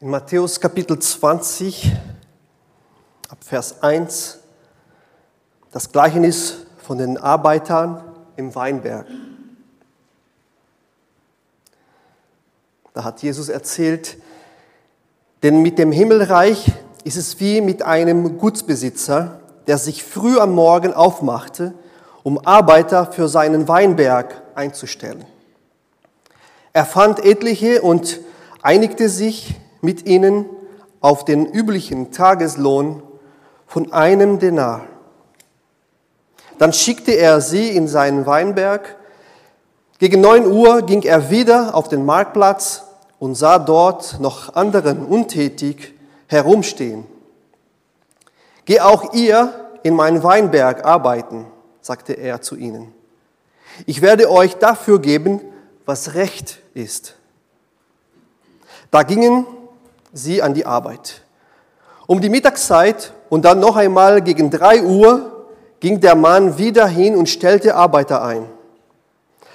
In Matthäus Kapitel 20, ab Vers 1, das Gleichnis von den Arbeitern im Weinberg. Da hat Jesus erzählt, denn mit dem Himmelreich ist es wie mit einem Gutsbesitzer, der sich früh am Morgen aufmachte, um Arbeiter für seinen Weinberg einzustellen. Er fand etliche und einigte sich mit ihnen auf den üblichen Tageslohn von einem Denar. Dann schickte er sie in seinen Weinberg. Gegen neun Uhr ging er wieder auf den Marktplatz und sah dort noch anderen untätig herumstehen. Geh auch ihr in meinen Weinberg arbeiten, sagte er zu ihnen. Ich werde euch dafür geben, was recht ist. Da gingen sie an die Arbeit. Um die Mittagszeit und dann noch einmal gegen drei Uhr ging der Mann wieder hin und stellte Arbeiter ein.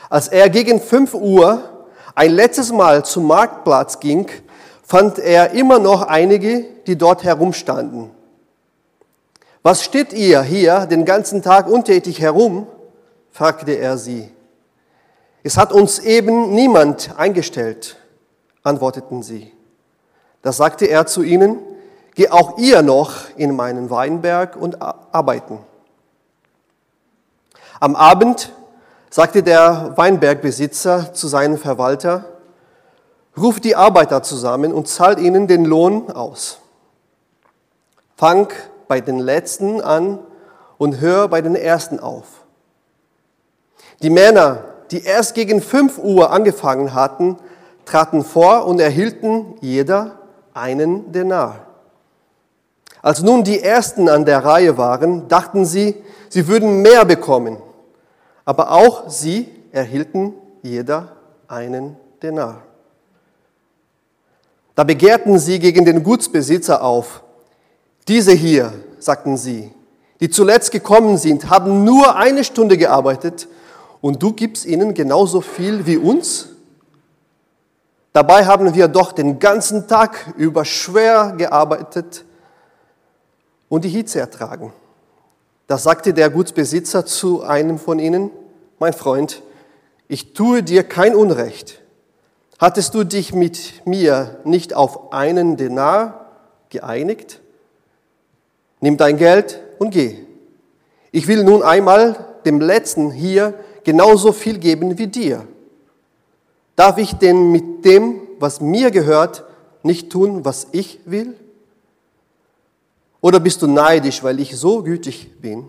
Als er gegen fünf Uhr ein letztes Mal zum Marktplatz ging, fand er immer noch einige, die dort herumstanden. Was steht ihr hier den ganzen Tag untätig herum? fragte er sie. Es hat uns eben niemand eingestellt, antworteten sie. Da sagte er zu ihnen, geh auch ihr noch in meinen Weinberg und arbeiten. Am Abend sagte der Weinbergbesitzer zu seinem Verwalter, ruf die Arbeiter zusammen und zahlt ihnen den Lohn aus. Fang bei den Letzten an und hör bei den Ersten auf. Die Männer, die erst gegen fünf Uhr angefangen hatten, traten vor und erhielten jeder einen Denar. Als nun die Ersten an der Reihe waren, dachten sie, sie würden mehr bekommen. Aber auch sie erhielten jeder einen Denar. Da begehrten sie gegen den Gutsbesitzer auf. Diese hier, sagten sie, die zuletzt gekommen sind, haben nur eine Stunde gearbeitet und du gibst ihnen genauso viel wie uns? Dabei haben wir doch den ganzen Tag über schwer gearbeitet und die Hitze ertragen. Da sagte der Gutsbesitzer zu einem von ihnen, mein Freund, ich tue dir kein Unrecht. Hattest du dich mit mir nicht auf einen Denar geeinigt? Nimm dein Geld und geh. Ich will nun einmal dem Letzten hier genauso viel geben wie dir. Darf ich denn mit dem, was mir gehört, nicht tun, was ich will? Oder bist du neidisch, weil ich so gütig bin?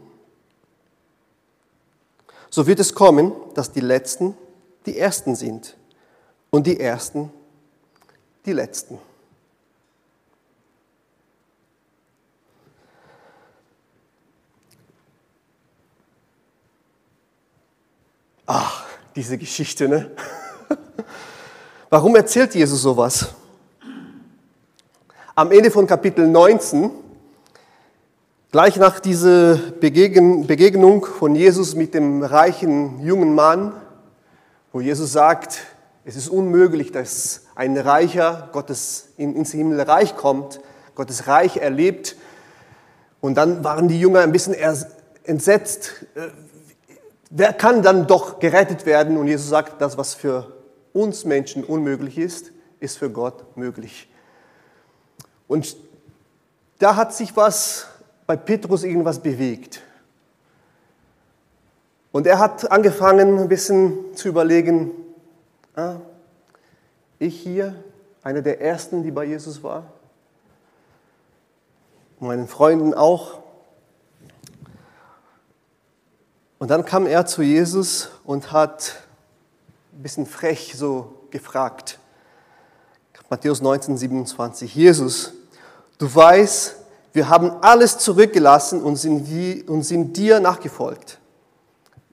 So wird es kommen, dass die Letzten die Ersten sind und die Ersten die Letzten. Ach, diese Geschichte, ne? Warum erzählt Jesus sowas? Am Ende von Kapitel 19, gleich nach dieser Begegnung von Jesus mit dem reichen jungen Mann, wo Jesus sagt, es ist unmöglich, dass ein Reicher Gottes ins Himmelreich kommt, Gottes Reich erlebt. Und dann waren die Jünger ein bisschen entsetzt. Äh, wer kann dann doch gerettet werden? Und Jesus sagt, das, was für uns Menschen unmöglich ist, ist für Gott möglich. Und da hat sich was bei Petrus irgendwas bewegt. Und er hat angefangen, ein bisschen zu überlegen, ah, ich hier, einer der ersten, die bei Jesus war, meinen Freunden auch. Und dann kam er zu Jesus und hat ein bisschen frech so gefragt. Matthäus 19, 27. Jesus, du weißt, wir haben alles zurückgelassen und sind, die, und sind dir nachgefolgt.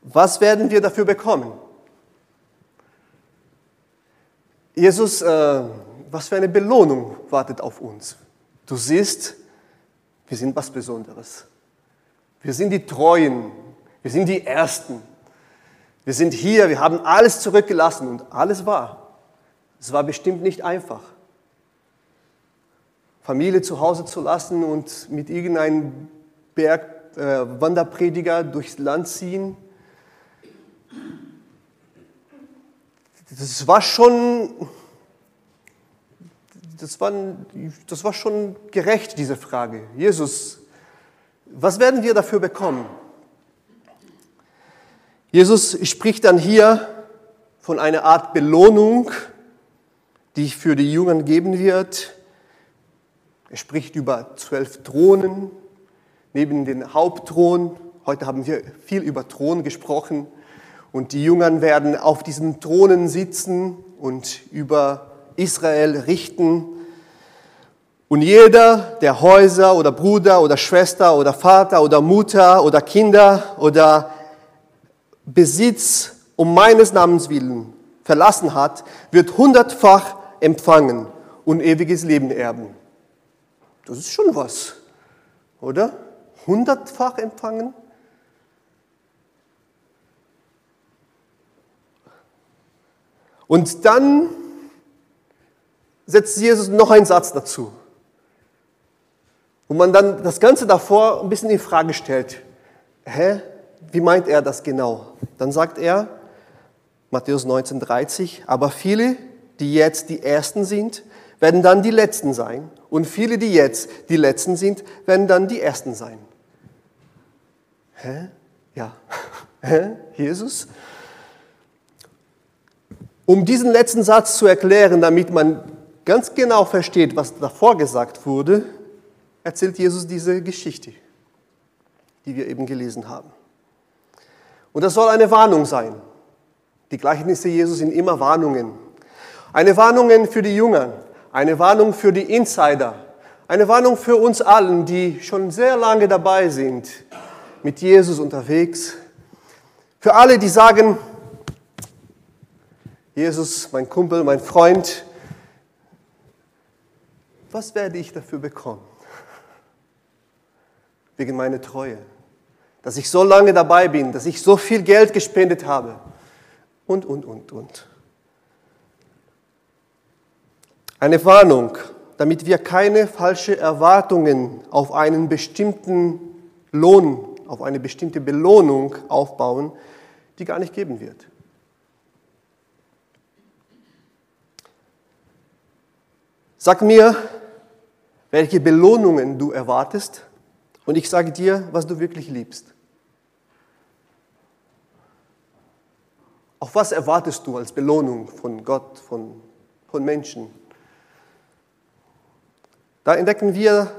Was werden wir dafür bekommen? Jesus, äh, was für eine Belohnung wartet auf uns? Du siehst, wir sind was Besonderes. Wir sind die Treuen, wir sind die Ersten. Wir sind hier, wir haben alles zurückgelassen und alles war. Es war bestimmt nicht einfach. Familie zu Hause zu lassen und mit irgendeinem Berg, äh, Wanderprediger durchs Land ziehen. Das war schon, das war, das war schon gerecht, diese Frage. Jesus, was werden wir dafür bekommen? Jesus spricht dann hier von einer Art Belohnung, die für die Jungen geben wird. Er spricht über zwölf Thronen neben den Hauptthron. Heute haben wir viel über Thron gesprochen. Und die Jungen werden auf diesen Thronen sitzen und über Israel richten. Und jeder, der Häuser oder Bruder oder Schwester oder Vater oder Mutter oder Kinder oder Besitz um meines Namens willen verlassen hat, wird hundertfach empfangen und ewiges Leben erben. Das ist schon was, oder? Hundertfach empfangen? Und dann setzt Jesus noch einen Satz dazu, wo man dann das Ganze davor ein bisschen in Frage stellt. Hä? Wie meint er das genau? Dann sagt er, Matthäus 19,30, aber viele, die jetzt die Ersten sind, werden dann die Letzten sein. Und viele, die jetzt die Letzten sind, werden dann die Ersten sein. Hä? Ja. Hä? Jesus? Um diesen letzten Satz zu erklären, damit man ganz genau versteht, was davor gesagt wurde, erzählt Jesus diese Geschichte, die wir eben gelesen haben. Und das soll eine Warnung sein. Die Gleichnisse Jesus sind immer Warnungen. Eine Warnung für die Jünger, eine Warnung für die Insider, eine Warnung für uns allen, die schon sehr lange dabei sind, mit Jesus unterwegs. Für alle, die sagen, Jesus, mein Kumpel, mein Freund, was werde ich dafür bekommen? Wegen meiner Treue. Dass ich so lange dabei bin, dass ich so viel Geld gespendet habe. Und, und, und, und. Eine Warnung, damit wir keine falschen Erwartungen auf einen bestimmten Lohn, auf eine bestimmte Belohnung aufbauen, die gar nicht geben wird. Sag mir, welche Belohnungen du erwartest und ich sage dir, was du wirklich liebst. Auf was erwartest du als Belohnung von Gott, von, von Menschen? Da entdecken wir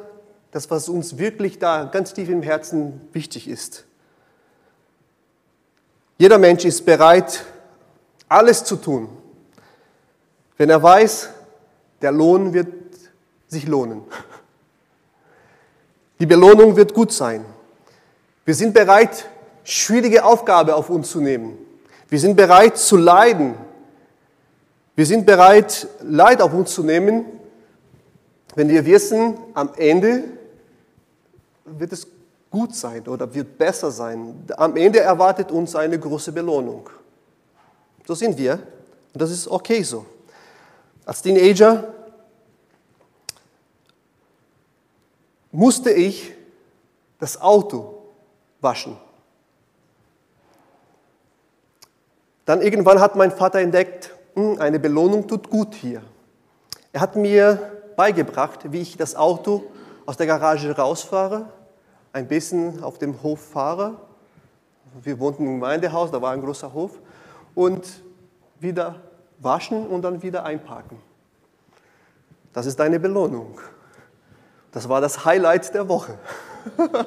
das, was uns wirklich da ganz tief im Herzen wichtig ist. Jeder Mensch ist bereit, alles zu tun, wenn er weiß, der Lohn wird sich lohnen. Die Belohnung wird gut sein. Wir sind bereit, schwierige Aufgaben auf uns zu nehmen. Wir sind bereit zu leiden. Wir sind bereit, Leid auf uns zu nehmen, wenn wir wissen, am Ende wird es gut sein oder wird besser sein. Am Ende erwartet uns eine große Belohnung. So sind wir und das ist okay so. Als Teenager musste ich das Auto waschen. Dann irgendwann hat mein Vater entdeckt, hm, eine Belohnung tut gut hier. Er hat mir beigebracht, wie ich das Auto aus der Garage rausfahre, ein bisschen auf dem Hof fahre. Wir wohnten im Gemeindehaus, da war ein großer Hof. Und wieder waschen und dann wieder einparken. Das ist deine Belohnung. Das war das Highlight der Woche.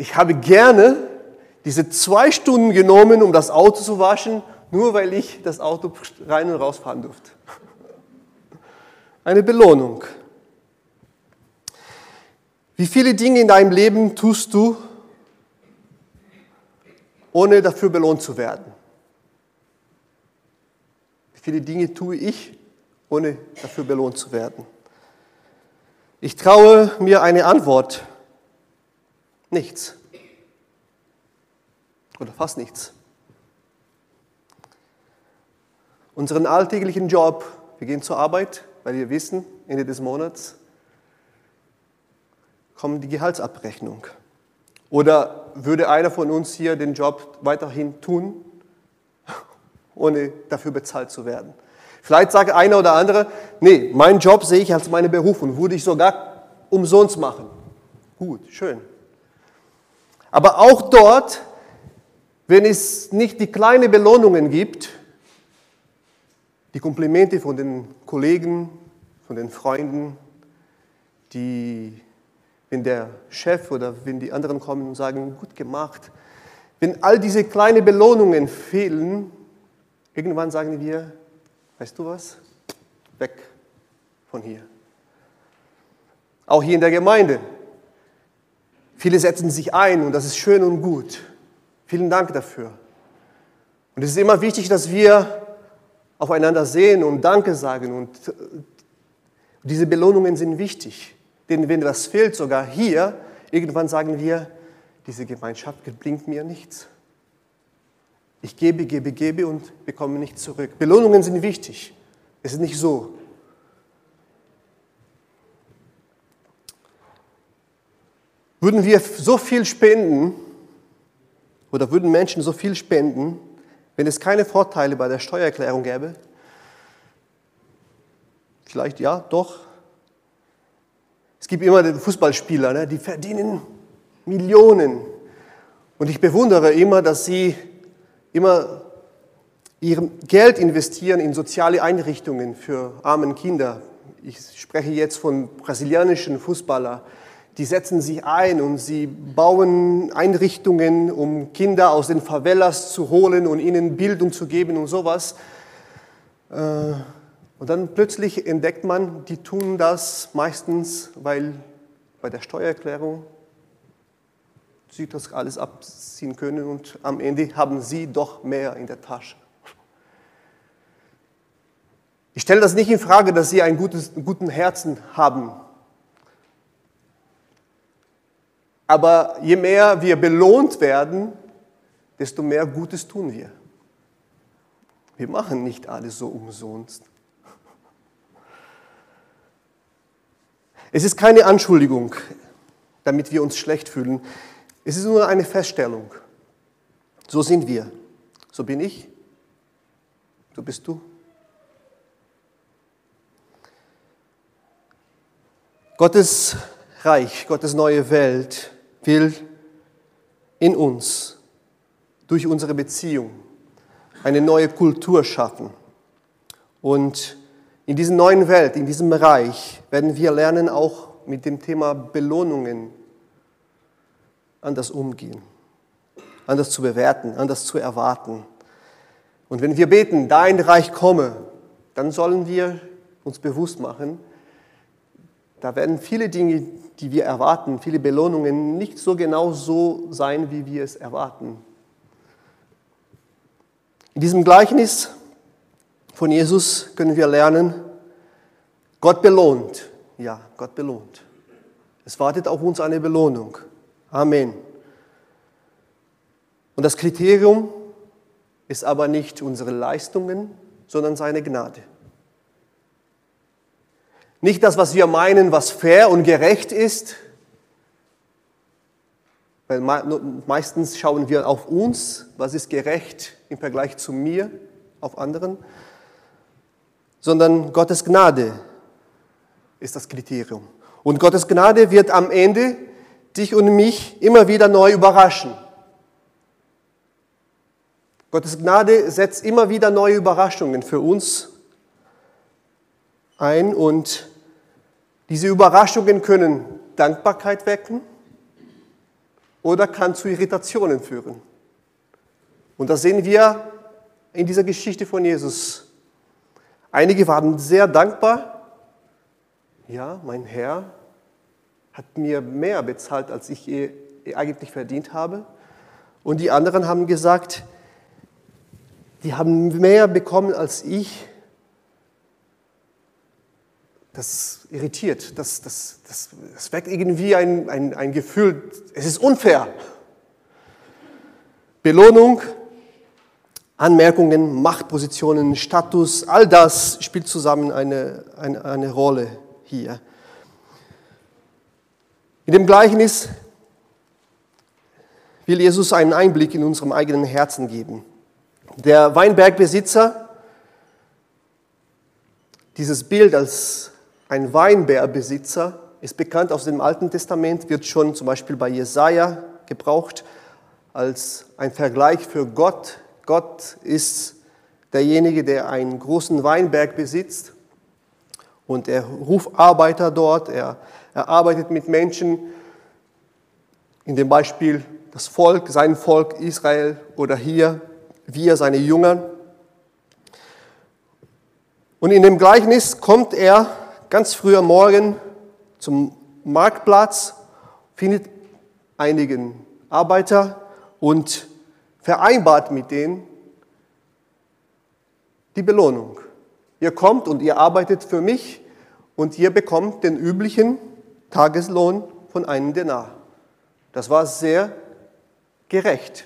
Ich habe gerne diese zwei Stunden genommen, um das Auto zu waschen, nur weil ich das Auto rein und rausfahren durfte. Eine Belohnung. Wie viele Dinge in deinem Leben tust du, ohne dafür belohnt zu werden? Wie viele Dinge tue ich, ohne dafür belohnt zu werden? Ich traue mir eine Antwort. Nichts. Oder fast nichts. Unseren alltäglichen Job, wir gehen zur Arbeit, weil wir wissen, Ende des Monats kommt die Gehaltsabrechnung. Oder würde einer von uns hier den Job weiterhin tun, ohne dafür bezahlt zu werden? Vielleicht sagt einer oder andere, nee, meinen Job sehe ich als meine Berufung, würde ich sogar umsonst machen. Gut, schön. Aber auch dort, wenn es nicht die kleinen Belohnungen gibt, die Komplimente von den Kollegen, von den Freunden, die, wenn der Chef oder wenn die anderen kommen und sagen, gut gemacht, wenn all diese kleinen Belohnungen fehlen, irgendwann sagen wir, weißt du was, weg von hier. Auch hier in der Gemeinde. Viele setzen sich ein und das ist schön und gut. Vielen Dank dafür. Und es ist immer wichtig, dass wir aufeinander sehen und Danke sagen. Und äh, diese Belohnungen sind wichtig. Denn wenn was fehlt, sogar hier, irgendwann sagen wir, diese Gemeinschaft bringt mir nichts. Ich gebe, gebe, gebe und bekomme nichts zurück. Belohnungen sind wichtig. Es ist nicht so. Würden wir so viel spenden oder würden Menschen so viel spenden, wenn es keine Vorteile bei der Steuererklärung gäbe? Vielleicht ja, doch. Es gibt immer Fußballspieler, ne, die verdienen Millionen. Und ich bewundere immer, dass sie immer ihr Geld investieren in soziale Einrichtungen für arme Kinder. Ich spreche jetzt von brasilianischen Fußballern, die setzen sich ein und sie bauen Einrichtungen, um Kinder aus den Favelas zu holen und ihnen Bildung zu geben und sowas. Äh, und dann plötzlich entdeckt man, die tun das meistens, weil bei der Steuererklärung sie das alles abziehen können und am Ende haben sie doch mehr in der Tasche. Ich stelle das nicht in Frage, dass sie einen guten Herzen haben Aber je mehr wir belohnt werden, desto mehr Gutes tun wir. Wir machen nicht alles so umsonst. Es ist keine Anschuldigung, damit wir uns schlecht fühlen. Es ist nur eine Feststellung. So sind wir. So bin ich. So bist du. Gottes Reich, Gottes neue Welt will in uns durch unsere Beziehung eine neue Kultur schaffen. Und in dieser neuen Welt, in diesem Bereich werden wir lernen, auch mit dem Thema Belohnungen anders umgehen, anders zu bewerten, anders zu erwarten. Und wenn wir beten, dein Reich komme, dann sollen wir uns bewusst machen, da werden viele Dinge, die wir erwarten, viele Belohnungen nicht so genau so sein, wie wir es erwarten. In diesem Gleichnis von Jesus können wir lernen, Gott belohnt. Ja, Gott belohnt. Es wartet auf uns eine Belohnung. Amen. Und das Kriterium ist aber nicht unsere Leistungen, sondern seine Gnade. Nicht das, was wir meinen, was fair und gerecht ist, weil meistens schauen wir auf uns, was ist gerecht im Vergleich zu mir, auf anderen, sondern Gottes Gnade ist das Kriterium. Und Gottes Gnade wird am Ende dich und mich immer wieder neu überraschen. Gottes Gnade setzt immer wieder neue Überraschungen für uns ein und diese Überraschungen können Dankbarkeit wecken oder kann zu Irritationen führen. Und das sehen wir in dieser Geschichte von Jesus. Einige waren sehr dankbar. Ja, mein Herr hat mir mehr bezahlt, als ich eigentlich verdient habe. Und die anderen haben gesagt, die haben mehr bekommen als ich das irritiert, das, das, das, das weckt irgendwie ein, ein, ein Gefühl, es ist unfair. Belohnung Anmerkungen, Machtpositionen, Status, all das spielt zusammen eine, eine, eine Rolle hier. In dem Gleichnis will Jesus einen Einblick in unserem eigenen Herzen geben. Der Weinbergbesitzer, dieses Bild als ein Weinbärbesitzer, ist bekannt aus dem Alten Testament, wird schon zum Beispiel bei Jesaja gebraucht als ein Vergleich für Gott. Gott ist derjenige, der einen großen Weinberg besitzt und er ruft Arbeiter dort, er, er arbeitet mit Menschen, in dem Beispiel das Volk, sein Volk Israel oder hier wir, seine Jünger. Und in dem Gleichnis kommt er ganz früh am Morgen zum Marktplatz, findet einigen Arbeiter und vereinbart mit denen die Belohnung. Ihr kommt und ihr arbeitet für mich und ihr bekommt den üblichen Tageslohn von einem Denar. Das war sehr gerecht.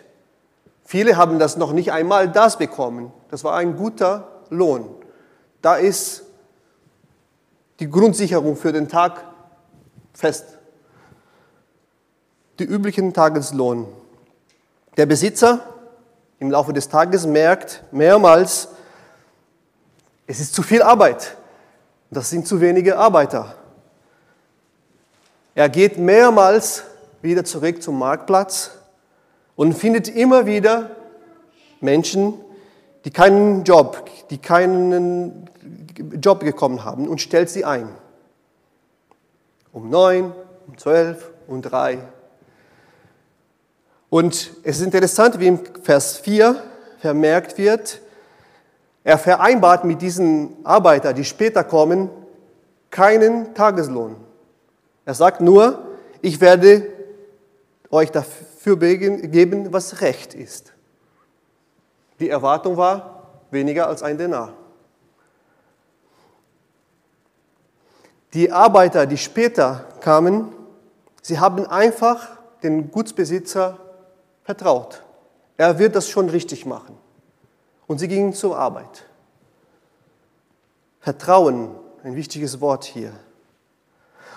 Viele haben das noch nicht einmal das bekommen. Das war ein guter Lohn. Da ist die Grundsicherung für den Tag fest. Die üblichen Tageslohn. Der Besitzer im Laufe des Tages merkt mehrmals, es ist zu viel Arbeit. Das sind zu wenige Arbeiter. Er geht mehrmals wieder zurück zum Marktplatz und findet immer wieder Menschen, die keinen Job, die keinen Job bekommen haben und stellt sie ein. Um neun, um zwölf, um drei. Und es ist interessant, wie im Vers 4 vermerkt wird, er vereinbart mit diesen Arbeitern, die später kommen, keinen Tageslohn. Er sagt nur, ich werde euch dafür geben, was recht ist. Die Erwartung war weniger als ein Denar. Die Arbeiter, die später kamen, sie haben einfach den Gutsbesitzer vertraut. Er wird das schon richtig machen. Und sie gingen zur Arbeit. Vertrauen, ein wichtiges Wort hier.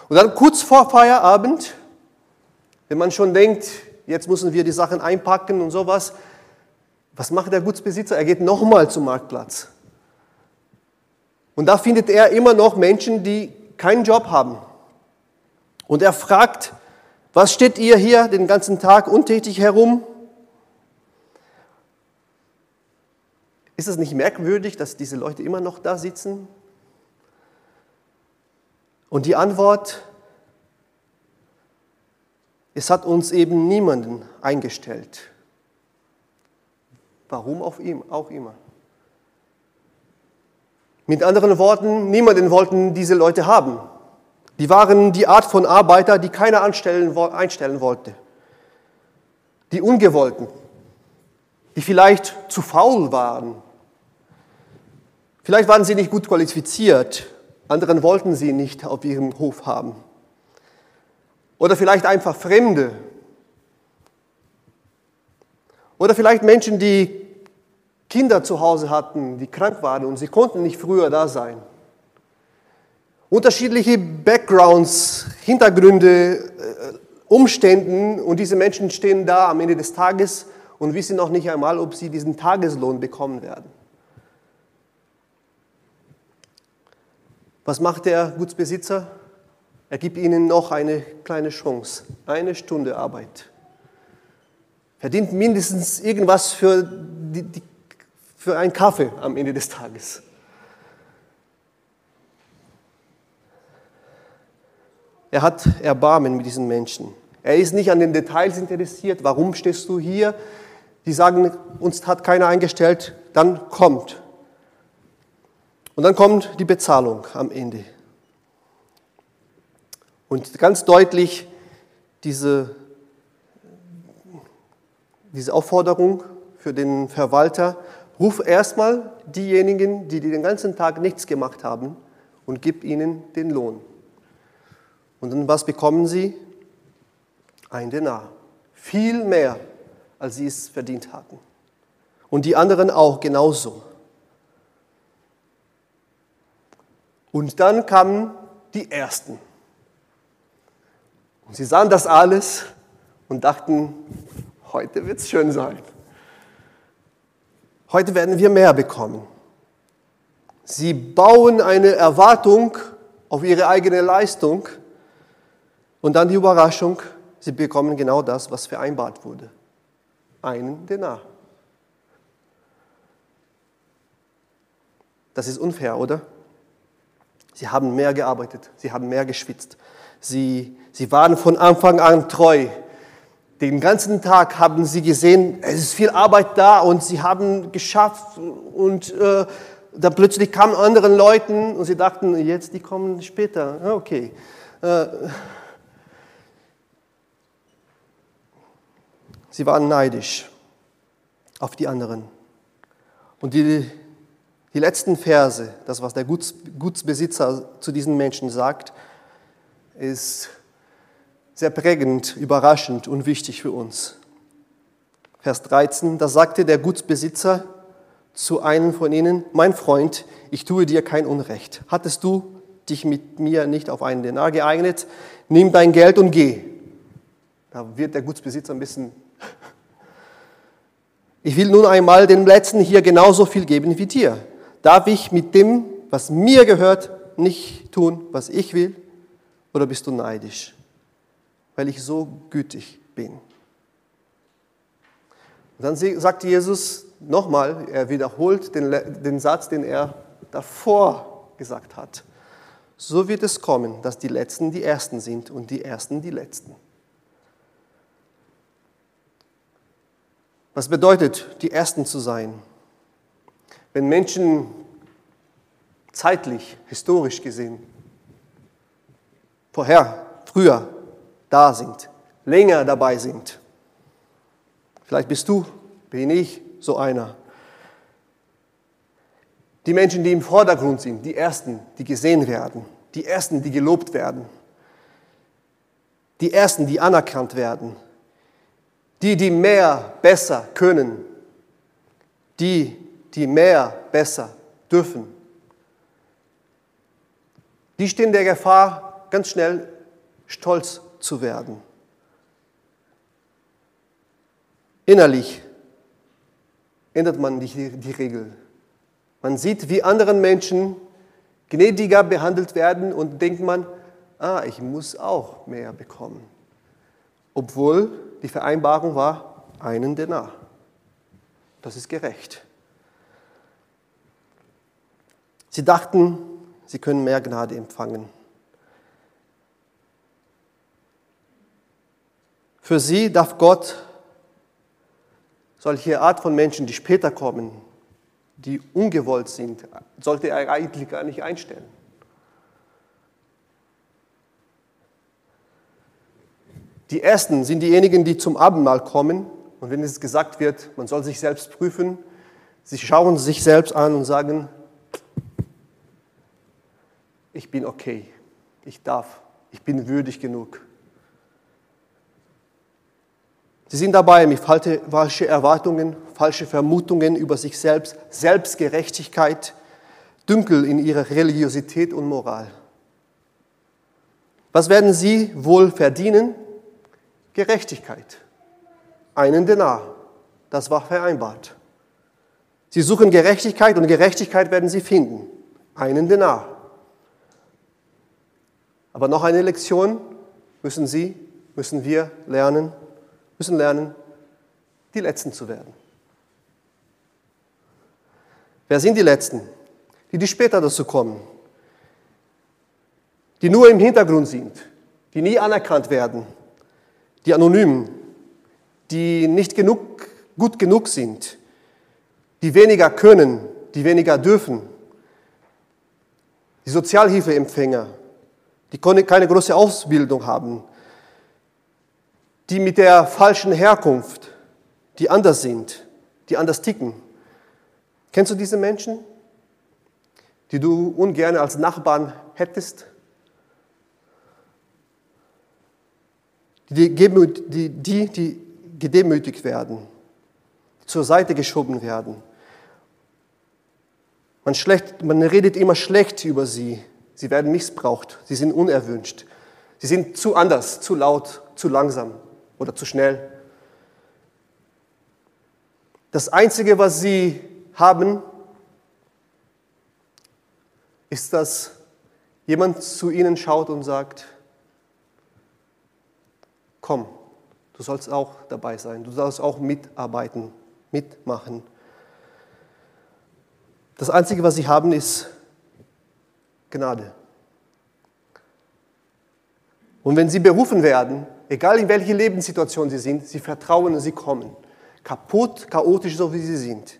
Und dann kurz vor Feierabend wenn man schon denkt, jetzt müssen wir die Sachen einpacken und sowas, was macht der Gutsbesitzer? Er geht nochmal zum Marktplatz. Und da findet er immer noch Menschen, die keinen Job haben. Und er fragt, was steht ihr hier den ganzen Tag untätig herum? Ist es nicht merkwürdig, dass diese Leute immer noch da sitzen? Und die Antwort, es hat uns eben niemanden eingestellt. Warum auf ihm, auch immer. Mit anderen Worten, niemanden wollten diese Leute haben. Die waren die Art von Arbeiter, die keiner anstellen, einstellen wollte. Die Ungewollten, die vielleicht zu faul waren. Vielleicht waren sie nicht gut qualifiziert, anderen wollten sie nicht auf ihrem Hof haben. Oder vielleicht einfach Fremde. Oder vielleicht Menschen, die Kinder zu Hause hatten, die krank waren und sie konnten nicht früher da sein. Unterschiedliche Backgrounds, Hintergründe, äh, Umständen und diese Menschen stehen da am Ende des Tages und wissen noch nicht einmal, ob sie diesen Tageslohn bekommen werden. Was macht der Gutsbesitzer? Er gibt ihnen noch eine kleine Chance, eine Stunde Arbeit. Verdient mindestens irgendwas für, die, die, für einen Kaffee am Ende des Tages. Er hat Erbarmen mit diesen Menschen. Er ist nicht an den Details interessiert. Warum stehst du hier? Die sagen, uns hat keiner eingestellt. Dann kommt. Und dann kommt die Bezahlung am Ende. Und ganz deutlich diese, diese Aufforderung für den Verwalter, ruf erstmal diejenigen, die den ganzen Tag nichts gemacht haben und gib ihnen den Lohn. Und dann was bekommen sie? Ein Denar. Viel mehr, als sie es verdient hatten. und die anderen auch genauso. Und dann kamen die Ersten. Und sie sahen das alles und dachten, heute wird es schön sein. Heute werden wir mehr bekommen. Sie bauen eine Erwartung auf ihre eigene Leistung und dann die Überraschung, sie bekommen genau das, was vereinbart wurde. Einen Denar. Das ist unfair, oder? Sie haben mehr gearbeitet, sie haben mehr geschwitzt. Sie, sie waren von Anfang an treu. Den ganzen Tag haben sie gesehen, es ist viel Arbeit da und sie haben geschafft und äh, dann plötzlich kamen andere Leute und sie dachten, jetzt die kommen später. Okay. Äh, sie waren neidisch auf die anderen. Und die, die letzten Verse, das was der Guts, Gutsbesitzer zu diesen Menschen sagt, ist sehr prägend, überraschend und wichtig für uns. Vers 13, da sagte der Gutsbesitzer zu einem von ihnen, mein Freund, ich tue dir kein Unrecht. Hattest du dich mit mir nicht auf einen Denar geeignet? Nimm dein Geld und geh. Da wird der Gutsbesitzer ein bisschen... Ich will nun einmal den Letzten hier genauso viel geben wie dir. Darf ich mit dem, was mir gehört, nicht tun, was ich will? Oder bist du neidisch, weil ich so gütig bin? Und dann sagt Jesus nochmal, er wiederholt den, den Satz, den er davor gesagt hat. So wird es kommen, dass die Letzten die Ersten sind und die Ersten die Letzten. Was bedeutet, die Ersten zu sein? Wenn Menschen zeitlich, historisch gesehen, vorher, früher da sind, länger dabei sind. Vielleicht bist du, bin ich so einer. Die Menschen, die im Vordergrund sind, die Ersten, die gesehen werden, die Ersten, die gelobt werden, die Ersten, die anerkannt werden, die, die mehr, besser können, die, die mehr, besser dürfen. Die stehen der Gefahr, ganz schnell stolz zu werden. Innerlich ändert man die, die Regel. Man sieht, wie anderen Menschen gnädiger behandelt werden und denkt man, ah, ich muss auch mehr bekommen. Obwohl die Vereinbarung war, einen Denar. Das ist gerecht. Sie dachten, sie können mehr Gnade empfangen. Für sie darf Gott solche Art von Menschen, die später kommen, die ungewollt sind, sollte er eigentlich gar nicht einstellen. Die Ersten sind diejenigen, die zum Abendmahl kommen und wenn es gesagt wird, man soll sich selbst prüfen, sie schauen sich selbst an und sagen, ich bin okay, ich darf, ich bin würdig genug. Sie sind dabei mit falschen Erwartungen, falsche Vermutungen über sich selbst, Selbstgerechtigkeit, Dünkel in ihrer Religiosität und Moral. Was werden sie wohl verdienen? Gerechtigkeit. Einen Denar. Das war vereinbart. Sie suchen Gerechtigkeit und Gerechtigkeit werden sie finden. Einen Denar. Aber noch eine Lektion müssen Sie, müssen wir lernen müssen lernen, die Letzten zu werden. Wer sind die Letzten? Die, die später dazu kommen, die nur im Hintergrund sind, die nie anerkannt werden, die Anonymen, die nicht genug, gut genug sind, die weniger können, die weniger dürfen, die Sozialhilfeempfänger, die keine große Ausbildung haben, die mit der falschen Herkunft, die anders sind, die anders ticken. Kennst du diese Menschen, die du ungern als Nachbarn hättest? Die, die, die, die gedemütigt werden, zur Seite geschoben werden. Man, schlecht, man redet immer schlecht über sie. Sie werden missbraucht. Sie sind unerwünscht. Sie sind zu anders, zu laut, zu langsam oder zu schnell. Das Einzige, was sie haben, ist, dass jemand zu ihnen schaut und sagt, komm, du sollst auch dabei sein, du sollst auch mitarbeiten, mitmachen. Das Einzige, was sie haben, ist Gnade. Und wenn sie berufen werden, egal in welcher Lebenssituation sie sind, sie vertrauen und sie kommen. Kaputt, chaotisch, so wie sie sind.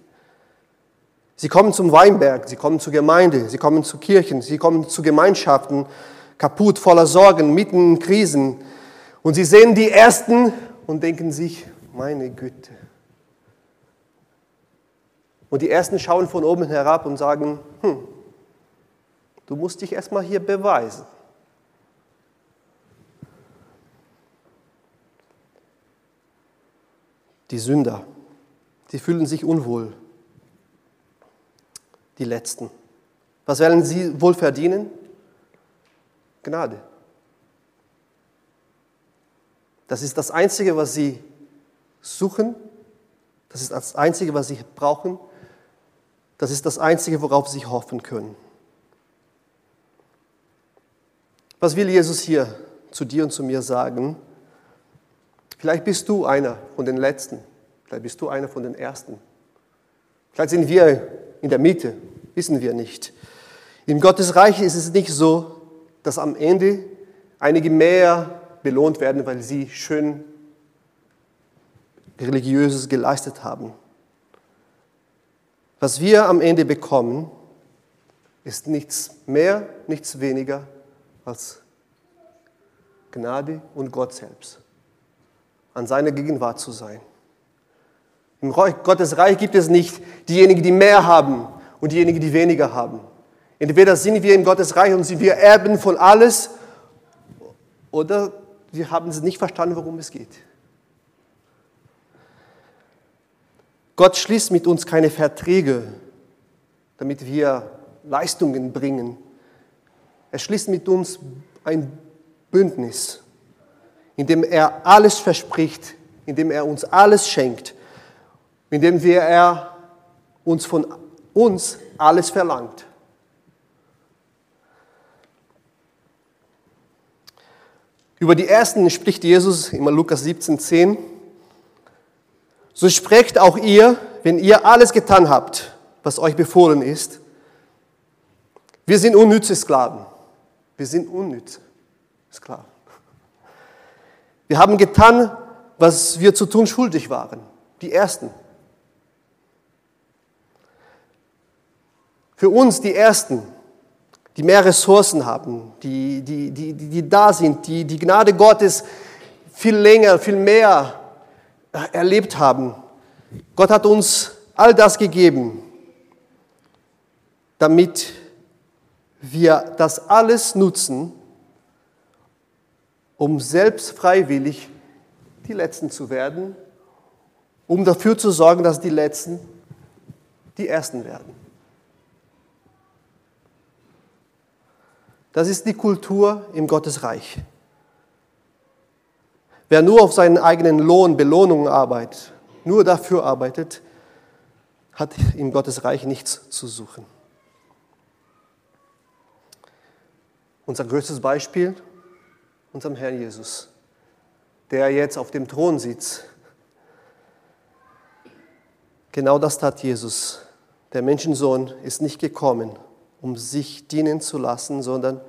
Sie kommen zum Weinberg, sie kommen zur Gemeinde, sie kommen zu Kirchen, sie kommen zu Gemeinschaften, kaputt, voller Sorgen, mitten in Krisen. Und sie sehen die Ersten und denken sich, meine Güte. Und die Ersten schauen von oben herab und sagen, hm, du musst dich erstmal hier beweisen. Die Sünder, die fühlen sich unwohl die Letzten. Was werden sie wohl verdienen? Gnade. Das ist das Einzige, was sie suchen. Das ist das Einzige, was sie brauchen. Das ist das Einzige, worauf sie hoffen können. Was will Jesus hier zu dir und zu mir sagen? Vielleicht bist du einer von den Letzten. Vielleicht bist du einer von den Ersten. Vielleicht sind wir in der Mitte, wissen wir nicht. Im Gottesreich ist es nicht so, dass am Ende einige mehr belohnt werden, weil sie schön religiöses geleistet haben. Was wir am Ende bekommen, ist nichts mehr, nichts weniger als Gnade und Gott selbst, an seiner Gegenwart zu sein. Im Gottes Reich gibt es nicht diejenigen, die mehr haben und diejenigen, die weniger haben. Entweder sind wir im Gottes Reich und sind wir Erben von alles oder wir haben nicht verstanden, worum es geht. Gott schließt mit uns keine Verträge, damit wir Leistungen bringen. Er schließt mit uns ein Bündnis, in dem er alles verspricht, in dem er uns alles schenkt indem wir er uns von uns alles verlangt. Über die ersten spricht Jesus in Lukas 17, 10. So sprecht auch ihr, wenn ihr alles getan habt, was euch befohlen ist. Wir sind unnütze Sklaven. Wir sind unnütze Sklaven. Wir haben getan, was wir zu tun schuldig waren. Die Ersten. Für uns die Ersten, die mehr Ressourcen haben, die, die, die, die da sind, die die Gnade Gottes viel länger, viel mehr erlebt haben. Gott hat uns all das gegeben, damit wir das alles nutzen, um selbst freiwillig die Letzten zu werden, um dafür zu sorgen, dass die Letzten die Ersten werden. Das ist die Kultur im Gottesreich. Wer nur auf seinen eigenen Lohn, Belohnung arbeitet, nur dafür arbeitet, hat im Gottesreich nichts zu suchen. Unser größtes Beispiel, unserem Herrn Jesus, der jetzt auf dem Thron sitzt. Genau das tat Jesus. Der Menschensohn ist nicht gekommen, um sich dienen zu lassen, sondern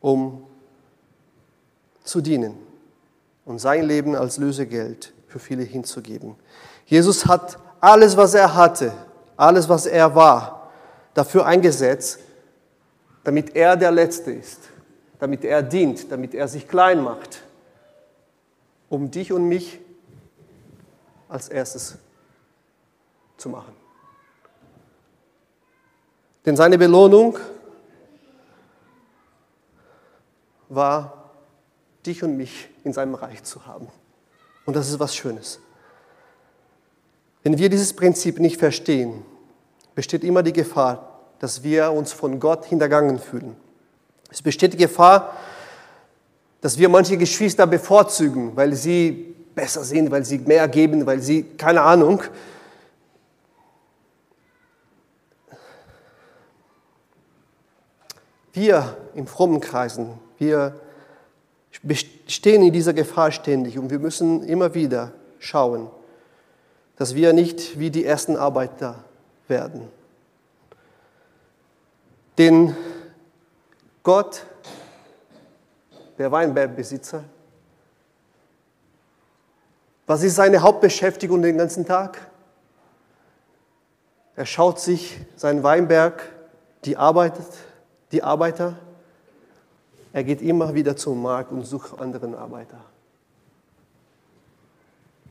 um zu dienen und sein Leben als Lösegeld für viele hinzugeben. Jesus hat alles, was er hatte, alles, was er war, dafür eingesetzt, damit er der Letzte ist, damit er dient, damit er sich klein macht, um dich und mich als erstes zu machen. Denn seine Belohnung war, dich und mich in seinem Reich zu haben. Und das ist was Schönes. Wenn wir dieses Prinzip nicht verstehen, besteht immer die Gefahr, dass wir uns von Gott hintergangen fühlen. Es besteht die Gefahr, dass wir manche Geschwister bevorzugen, weil sie besser sind, weil sie mehr geben, weil sie, keine Ahnung. Wir im frommen Kreisen, wir stehen in dieser Gefahr ständig und wir müssen immer wieder schauen, dass wir nicht wie die ersten Arbeiter werden. Denn Gott, der Weinbergbesitzer, was ist seine Hauptbeschäftigung den ganzen Tag? Er schaut sich seinen Weinberg, die arbeitet, die Arbeiter. Er geht immer wieder zum Markt und sucht anderen Arbeiter.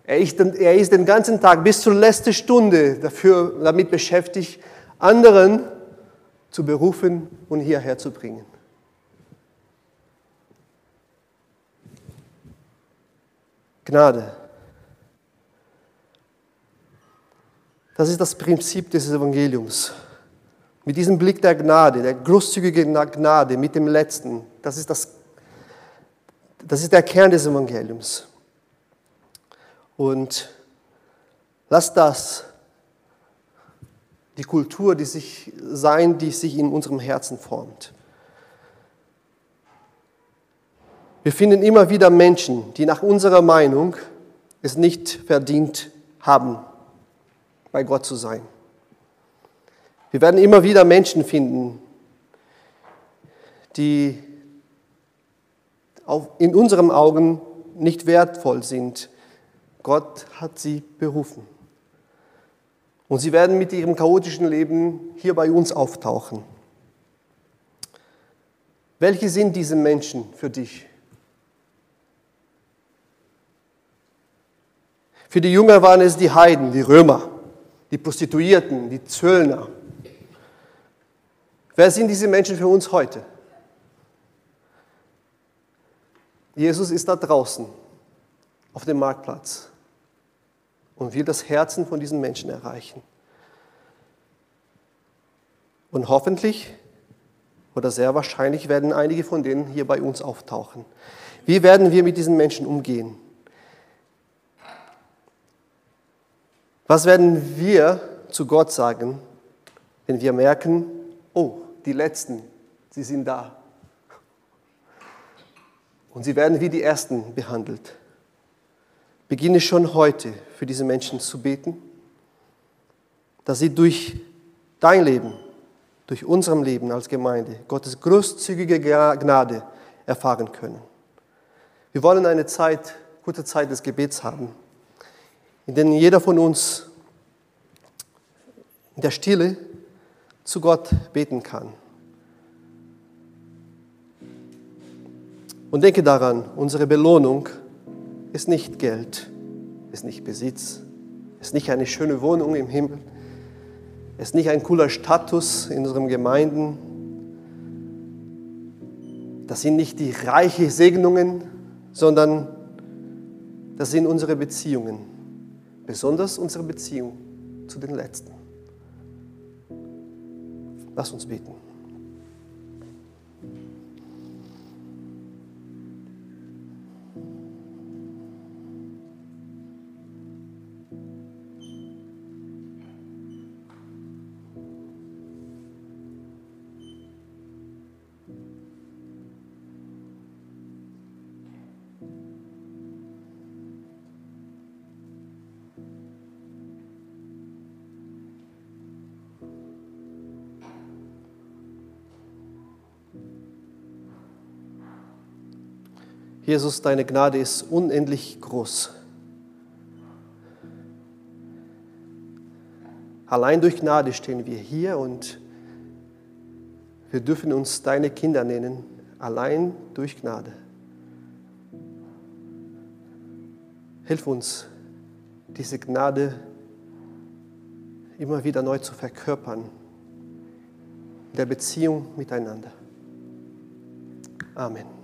Er ist, er ist den ganzen Tag bis zur letzten Stunde dafür, damit beschäftigt, anderen zu berufen und hierher zu bringen. Gnade. Das ist das Prinzip des Evangeliums. Mit diesem Blick der Gnade, der großzügigen Gnade, mit dem Letzten, das ist, das, das ist der Kern des Evangeliums. Und lass das die Kultur die sich sein, die sich in unserem Herzen formt. Wir finden immer wieder Menschen, die nach unserer Meinung es nicht verdient haben, bei Gott zu sein. Wir werden immer wieder Menschen finden, die in unseren Augen nicht wertvoll sind. Gott hat sie berufen. Und sie werden mit ihrem chaotischen Leben hier bei uns auftauchen. Welche sind diese Menschen für dich? Für die Jünger waren es die Heiden, die Römer, die Prostituierten, die Zöllner. Wer sind diese Menschen für uns heute? Jesus ist da draußen auf dem Marktplatz und will das Herzen von diesen Menschen erreichen. Und hoffentlich oder sehr wahrscheinlich werden einige von denen hier bei uns auftauchen. Wie werden wir mit diesen Menschen umgehen? Was werden wir zu Gott sagen, wenn wir merken, oh, die Letzten, sie sind da. Und sie werden wie die Ersten behandelt. Beginne schon heute für diese Menschen zu beten, dass sie durch dein Leben, durch unserem Leben als Gemeinde Gottes großzügige Gnade erfahren können. Wir wollen eine Zeit, gute Zeit des Gebets haben, in der jeder von uns in der Stille zu Gott beten kann. Und denke daran, unsere Belohnung ist nicht Geld, ist nicht Besitz, ist nicht eine schöne Wohnung im Himmel, ist nicht ein cooler Status in unseren Gemeinden. Das sind nicht die reichen Segnungen, sondern das sind unsere Beziehungen, besonders unsere Beziehung zu den Letzten. Lass uns beten. Jesus, deine Gnade ist unendlich groß. Allein durch Gnade stehen wir hier und wir dürfen uns deine Kinder nennen, allein durch Gnade. Hilf uns, diese Gnade immer wieder neu zu verkörpern in der Beziehung miteinander. Amen.